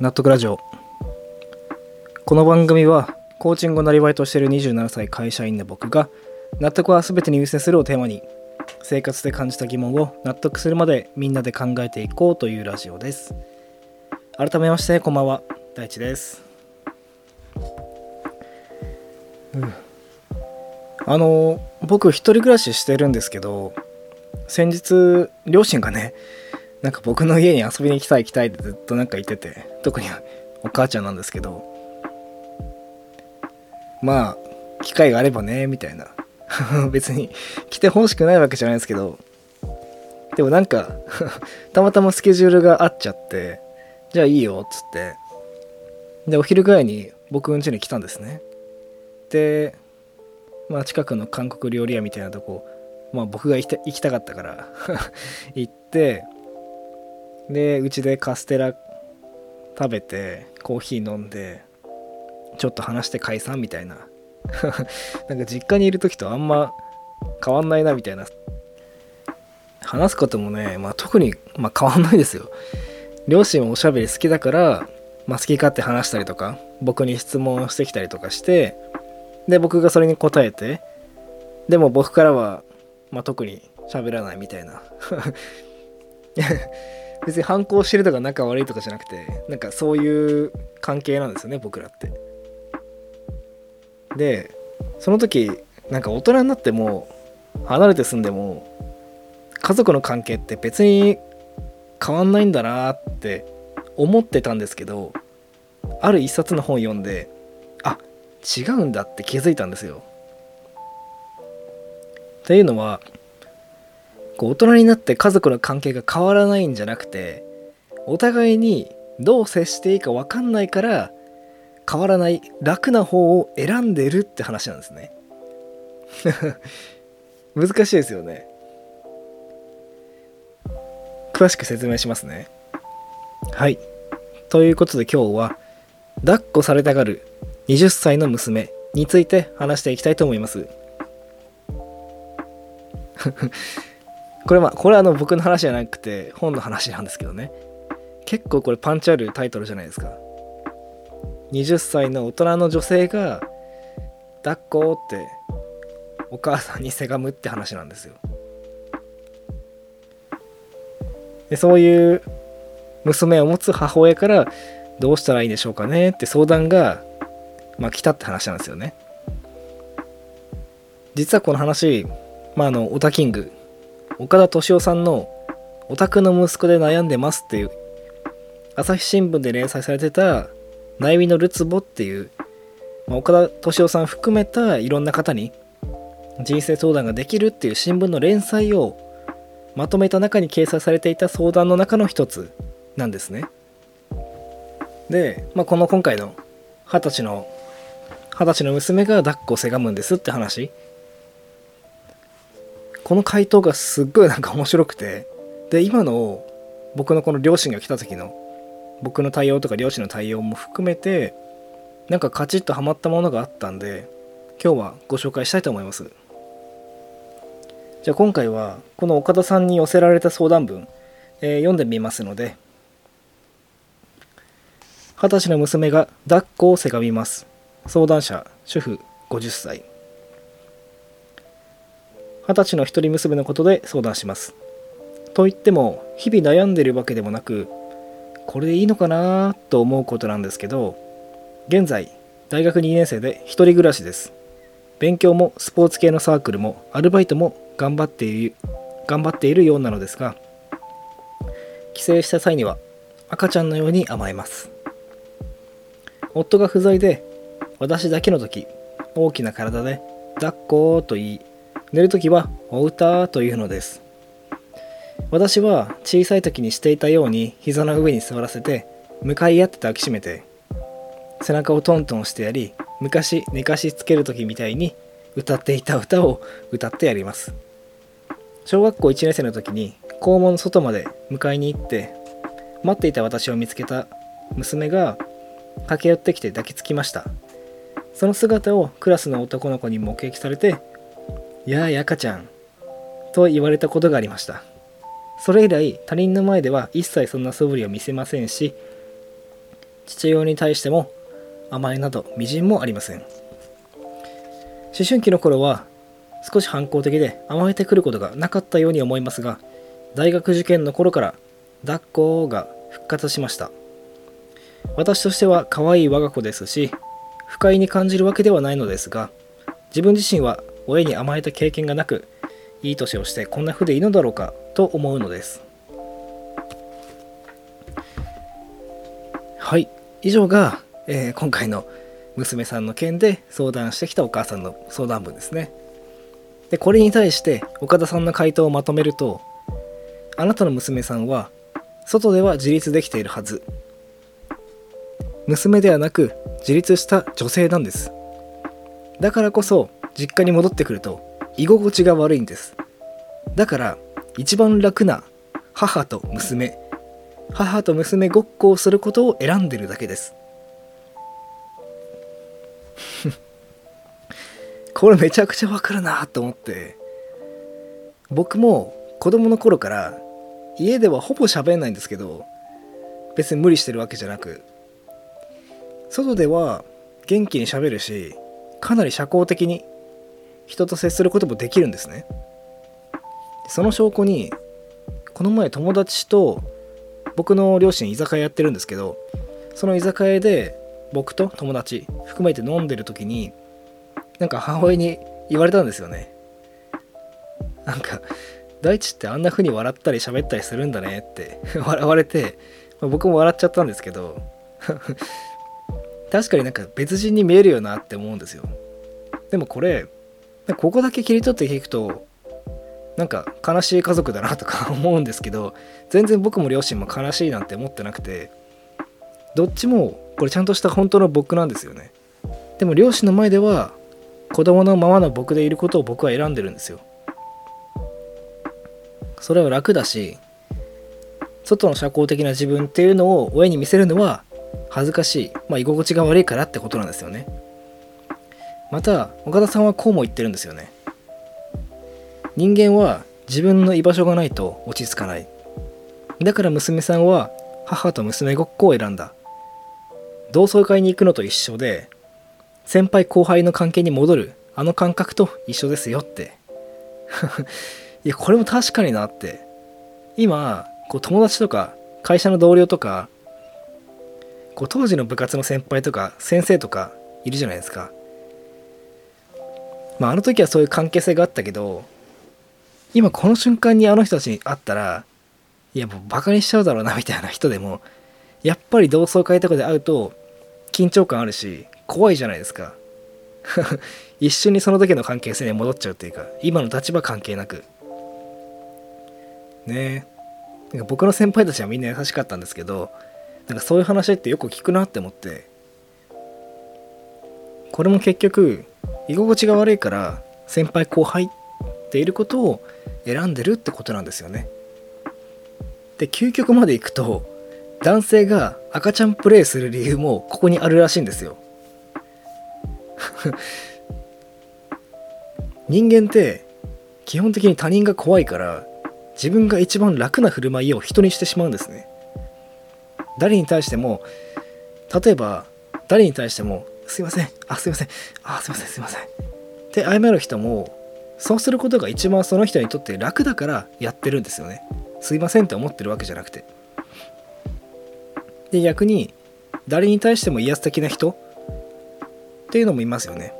納得ラジオ。この番組はコーチングをなりわいとしている27歳会社員の僕が納得は全てに優先するをテーマに生活で感じた疑問を納得するまでみんなで考えていこうというラジオです。改めましてこんばんは。大地です、うん、あの僕一人暮らししてるんですけど先日両親がねなんか僕の家に遊びに行きたい行きたいってずっとなんか言ってて特にお母ちゃんなんですけどまあ機会があればねみたいな。別に来てほしくないわけじゃないですけどでもなんか たまたまスケジュールが合っちゃってじゃあいいよっつって。でお昼ぐらいに僕ん家に来たんですね。でまあ近くの韓国料理屋みたいなとこまあ僕が行きた行きたかったから 行ってでうちでカステラ食べてコーヒー飲んでちょっと話して解散みたいな。なんか実家にいる時とあんま変わんないなみたいな。話すこともね、まあ、特に、まあ、変わんないですよ。両親もおしゃべり好きだから、まあ、好き勝手話したりとか僕に質問してきたりとかしてで僕がそれに答えてでも僕からは、まあ、特に喋らないみたいな。別に反抗してるとか仲悪いとかじゃなくてなんかそういう関係なんですよね僕らってでその時なんか大人になっても離れて住んでも家族の関係って別に変わんないんだなって思ってたんですけどある一冊の本読んであ違うんだって気づいたんですよ。っていうのはこう大人になって家族の関係が変わらないんじゃなくてお互いにどう接していいか分かんないから変わらない楽な方を選んでるって話なんですね。難しいですよね。詳しく説明しますね。はい。ということで今日は抱っこされたがる20歳の娘について話していきたいと思います。これまあこれはあの僕の話じゃなくて本の話なんですけどね。結構これパンチあるタイトルじゃないですか。20歳の大人の女性が抱っこってお母さんにせがむって話なんですよ。でそういう娘を持つ母親からどうしたらいいんでしょうかねって相談が、まあ、来たって話なんですよね。実はこの話、まあ、あのオタキング岡田敏夫さんの「オタクの息子で悩んでます」っていう朝日新聞で連載されてた「悩みのるつぼ」っていう、まあ、岡田敏夫さん含めたいろんな方に人生相談ができるっていう新聞の連載をまとめた中に掲載されていた相談の中の一つなんですね。で、まあ、この今回の二十歳の二十歳の娘が抱っこせがむんですって話この回答がすっごいなんか面白くて。で今の僕のこの両親が来た時の僕の対応とか両親の対応も含めてなんかカチッとハマったものがあったんで今日はご紹介したいと思います。じゃあ今回はこの岡田さんに寄せられた相談文、えー読んでみますので二十歳の娘が抱っこをせがみます。相談者主婦50歳。二十歳の一人娘のことで相談します。と言っても日々悩んでるわけでもなくこれでいいのかなと思うことなんですけど現在大学2年生で一人暮らしです。勉強もスポーツ系のサークルもアルバイトも頑張っている頑張っているようなのですが帰省した際には赤ちゃんのように甘えます。夫が不在で私だけの時大きな体で抱っこと言い寝る時はお歌というのです。私は小さい時にしていたように膝の上に座らせて向かい合って抱きしめて背中をトントンしてやり昔寝かしつける時みたいに歌っていた歌を歌ってやります。小学校1年生の時に校門の外まで迎えに行って待っていた私を見つけた娘が駆け寄ってきて抱きつきました。その姿をクラスの男の子に目撃されて「やあ赤ちゃん」と言われたことがありました。それ以来他人の前では一切そんな素振りを見せませんし父親に対しても甘えなどみじんもありません。思春期の頃は少し反抗的で甘えてくることがなかったように思いますが大学受験の頃から抱っこが復活しました。私としては可愛い我が子ですし不快に感じるわけではないのですが自分自身は親に甘えた経験がなくいい年をしてこんな風でいいのだろうかと思うのです。はい。以上が、えー、今回の娘さんの件で相談してきたお母さんの相談文ですね。でこれに対して岡田さんの回答をまとめるとあなたの娘さんは外では自立できているはず。娘ではなく自立した女性なんです。だからこそ実家に戻ってくると居心地が悪いんです。だから一番楽な母と娘母と娘ごっこをすることを選んでるだけです。これめちゃくちゃわかるなと思って僕も子供の頃から家ではほぼ喋んないんですけど別に無理してるわけじゃなく外では元気に喋るしかなり社交的に人と接することもできるんですね。その証拠にこの前友達と僕の両親居酒屋やってるんですけどその居酒屋で僕と友達含めて飲んでる時になんか母親に言われたんですよね。なんか大地ってあんな風に笑ったり喋ったりするんだねって笑われて、ま、僕も笑っちゃったんですけど確かになんか別人に見えるよなって思うんですよ。でもこれここだけ切り取って聞くとなんか悲しい家族だなとか 思うんですけど全然僕も両親も悲しいなんて思ってなくてどっちもこれちゃんとした本当の僕なんですよね。でも両親の前では子供のままの僕でいることを僕は選んでるんですよ。それは楽だし外の社交的な自分っていうのを親に見せるのは恥ずかしい、まあ、居心地が悪いからってことなんですよね。また岡田さんはこうも言ってるんですよね。人間は自分の居場所がないと落ち着かない。だから娘さんは母と娘ごっこを選んだ。同窓会に行くのと一緒で先輩後輩の関係に戻る。あの感覚と一緒ですよって。いやこれも確かになって。今こう友達とか会社の同僚とかこう当時の部活の先輩とか先生とかいるじゃないですか。まああの時はそういう関係性があったけど今この瞬間にあの人たちに会ったらいやもうバカにしちゃうだろうなみたいな人でもやっぱり同窓会とかで会うと緊張感あるし怖いじゃないですか。一緒にその時の関係性に戻っちゃうっていうか今の立場関係なく。ね。えなんか僕の先輩たちはみんな優しかったんですけどなんかそういう話ってよく聞くなって思って。これも結局居心地が悪いから先輩後輩っていることを選んでるってことなんですよね。で究極までいくと男性が赤ちゃんプレイする理由もここにあるらしいんですよ。人間って基本的に他人が怖いから自分が一番楽な振る舞いを人にしてしまうんですね。誰に対しても例えば誰に対してもすいません。あすいません。あすいません。すいません。って謝る人もそうすることが一番その人にとって楽だからやってるんですよね。すいませんって思ってるわけじゃなくて。で逆に誰に対しても威圧的な人？っていうのもいますよね。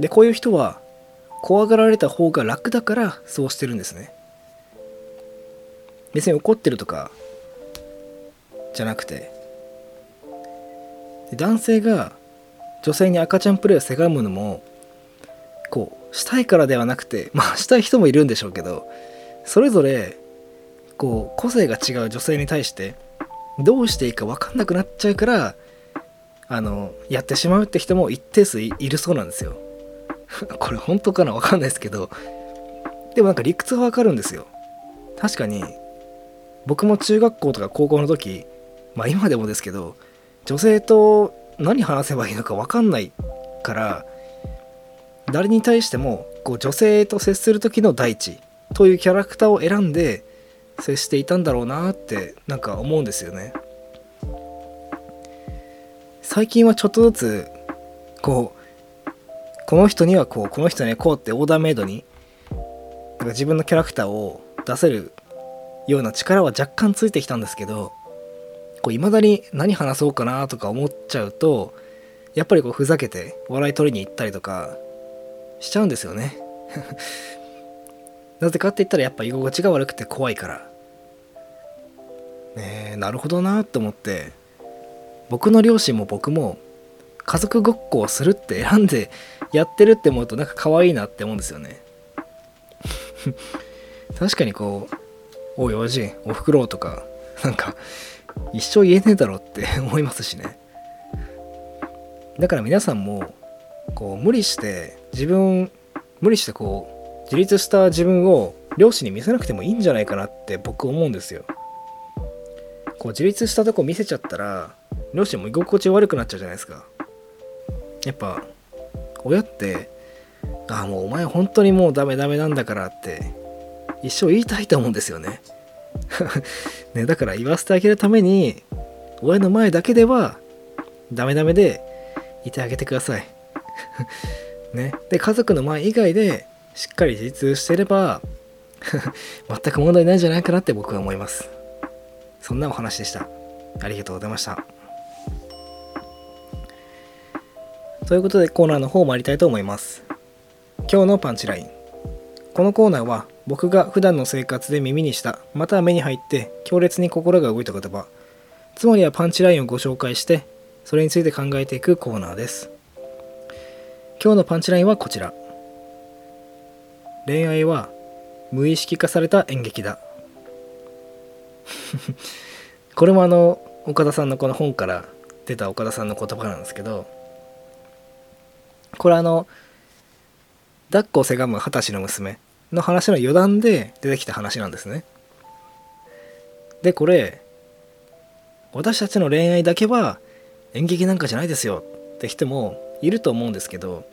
でこういう人は怖がられた方が楽だからそうしてるんですね。別に怒ってるとかじゃなくて。男性が女性に赤ちゃんプレイをせがむのもこうしたいからではなくてまあしたい人もいるんでしょうけどそれぞれこう個性が違う女性に対してどうしていいか分かんなくなっちゃうからあのやってしまうって人も一定数いるそうなんですよ。これ本当かな分かんないですけど。でもなんか理屈は分かるんですよ。確かに僕も中学校とか高校の時まあ今でもですけど女性と何話せばいいのか分かんないから誰に対してもこう女性と接する時の大地というキャラクターを選んで接していたんだろうなってなんか思うんですよね。最近はちょっとずつこうこの人にはこうこの人にはこうってオーダーメイドに自分のキャラクターを出せるような力は若干ついてきたんですけどこう未だに何話そうかなとか思っちゃうとやっぱりこうふざけて笑い取りに行ったりとかしちゃうんですよね。なぜかって言ったらやっぱ居心地が悪くて怖いから。ねえなるほどなと思って。僕の両親も僕も家族ごっこをするって選んでやってるって思うとなんか可愛いなって思うんですよね。確かにこう「おいおじおふくろ」とかなんか一生言えねえだろって 思いますしね。だから皆さんもこう無理して自分無理してこう自立した自分を両親に見せなくてもいいんじゃないかなって僕思うんですよ。こう自立したとこ見せちゃったら両親も居心地悪くなっちゃうじゃないですか。やっぱ親ってああもうお前本当にもうダメダメなんだからって一生言いたいと思うんですよね。ねだから言わせてあげるために親の前だけではダメダメでいてあげてください。ね。で家族の前以外でしっかり自立してれば 全く問題ないんじゃないかなって僕は思います。そんなお話でした。ありがとうございました。ということでコーナーの方参りたいと思います。今日のパンチライン。このコーナーは僕が普段の生活で耳にしたまたは目に入って強烈に心が動いた言葉。つまりはパンチラインをご紹介してそれについて考えていくコーナーです。今日のパンチラインはこちら。恋愛は無意識化された演劇だ。これもあの岡田さんのこの本から出た岡田さんの言葉なんですけどこれあの抱っこをせがむ二十歳の娘。の話の余談で出てきた話なんですね。でこれ私たちの恋愛だけは演劇なんかじゃないですよって人もいると思うんですけど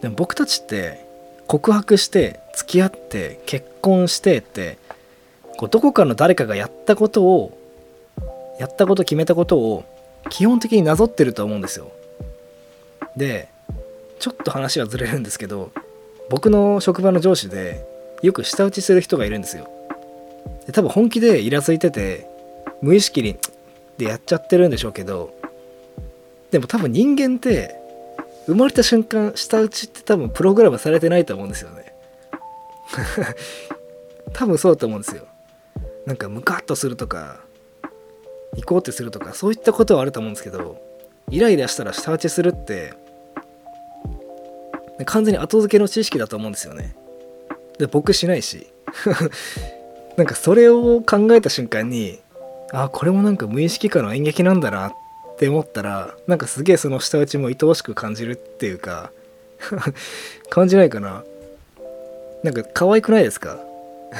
でも僕たちって告白して付き合って結婚してってこうどこかの誰かがやったことをやったこと決めたことを基本的になぞってると思うんですよ。でちょっと話はずれるんですけど僕の職場の上司でよく舌打ちする人がいるんですよ。で多分本気でイラついてて無意識にでやっちゃってるんでしょうけどでも多分人間って生まれた瞬間舌打ちって多分プログラムされてないと思うんですよね。多分そうだと思うんですよ。なんかムカッとするとか行こうってするとかそういったことはあると思うんですけどイライラしたら舌打ちするって完全に後付けの知識だと思うんですよね。で僕しないし。なんかそれを考えた瞬間にあこれもなんか無意識化の演劇なんだなって思ったらなんかすげえその舌打ちも愛おしく感じるっていうか 感じないかな。なんか可愛くないですか？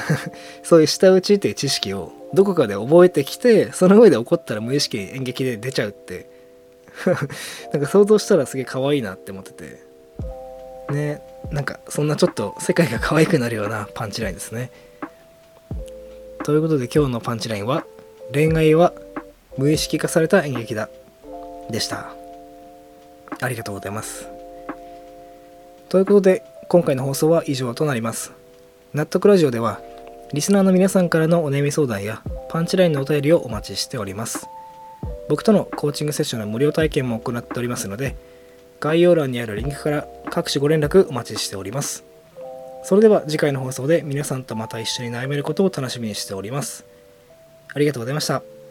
そういう舌打ちっていう知識をどこかで覚えてきてその上で怒ったら無意識演劇で出ちゃうって。なんか想像したらすげえ可愛いなって思ってて。ねなんかそんなちょっと世界が可愛くなるようなパンチラインですね。ということで今日のパンチラインは恋愛は無意識化された演劇だ。でした。ありがとうございます。ということで今回の放送は以上となります。納得ラジオではリスナーの皆さんからのお悩み相談やパンチラインのお便りをお待ちしております。僕とのコーチングセッションの無料体験も行っておりますので概要欄にあるリンクから各種ご連絡お待ちしておりますそれでは次回の放送で皆さんとまた一緒に悩めることを楽しみにしておりますありがとうございました。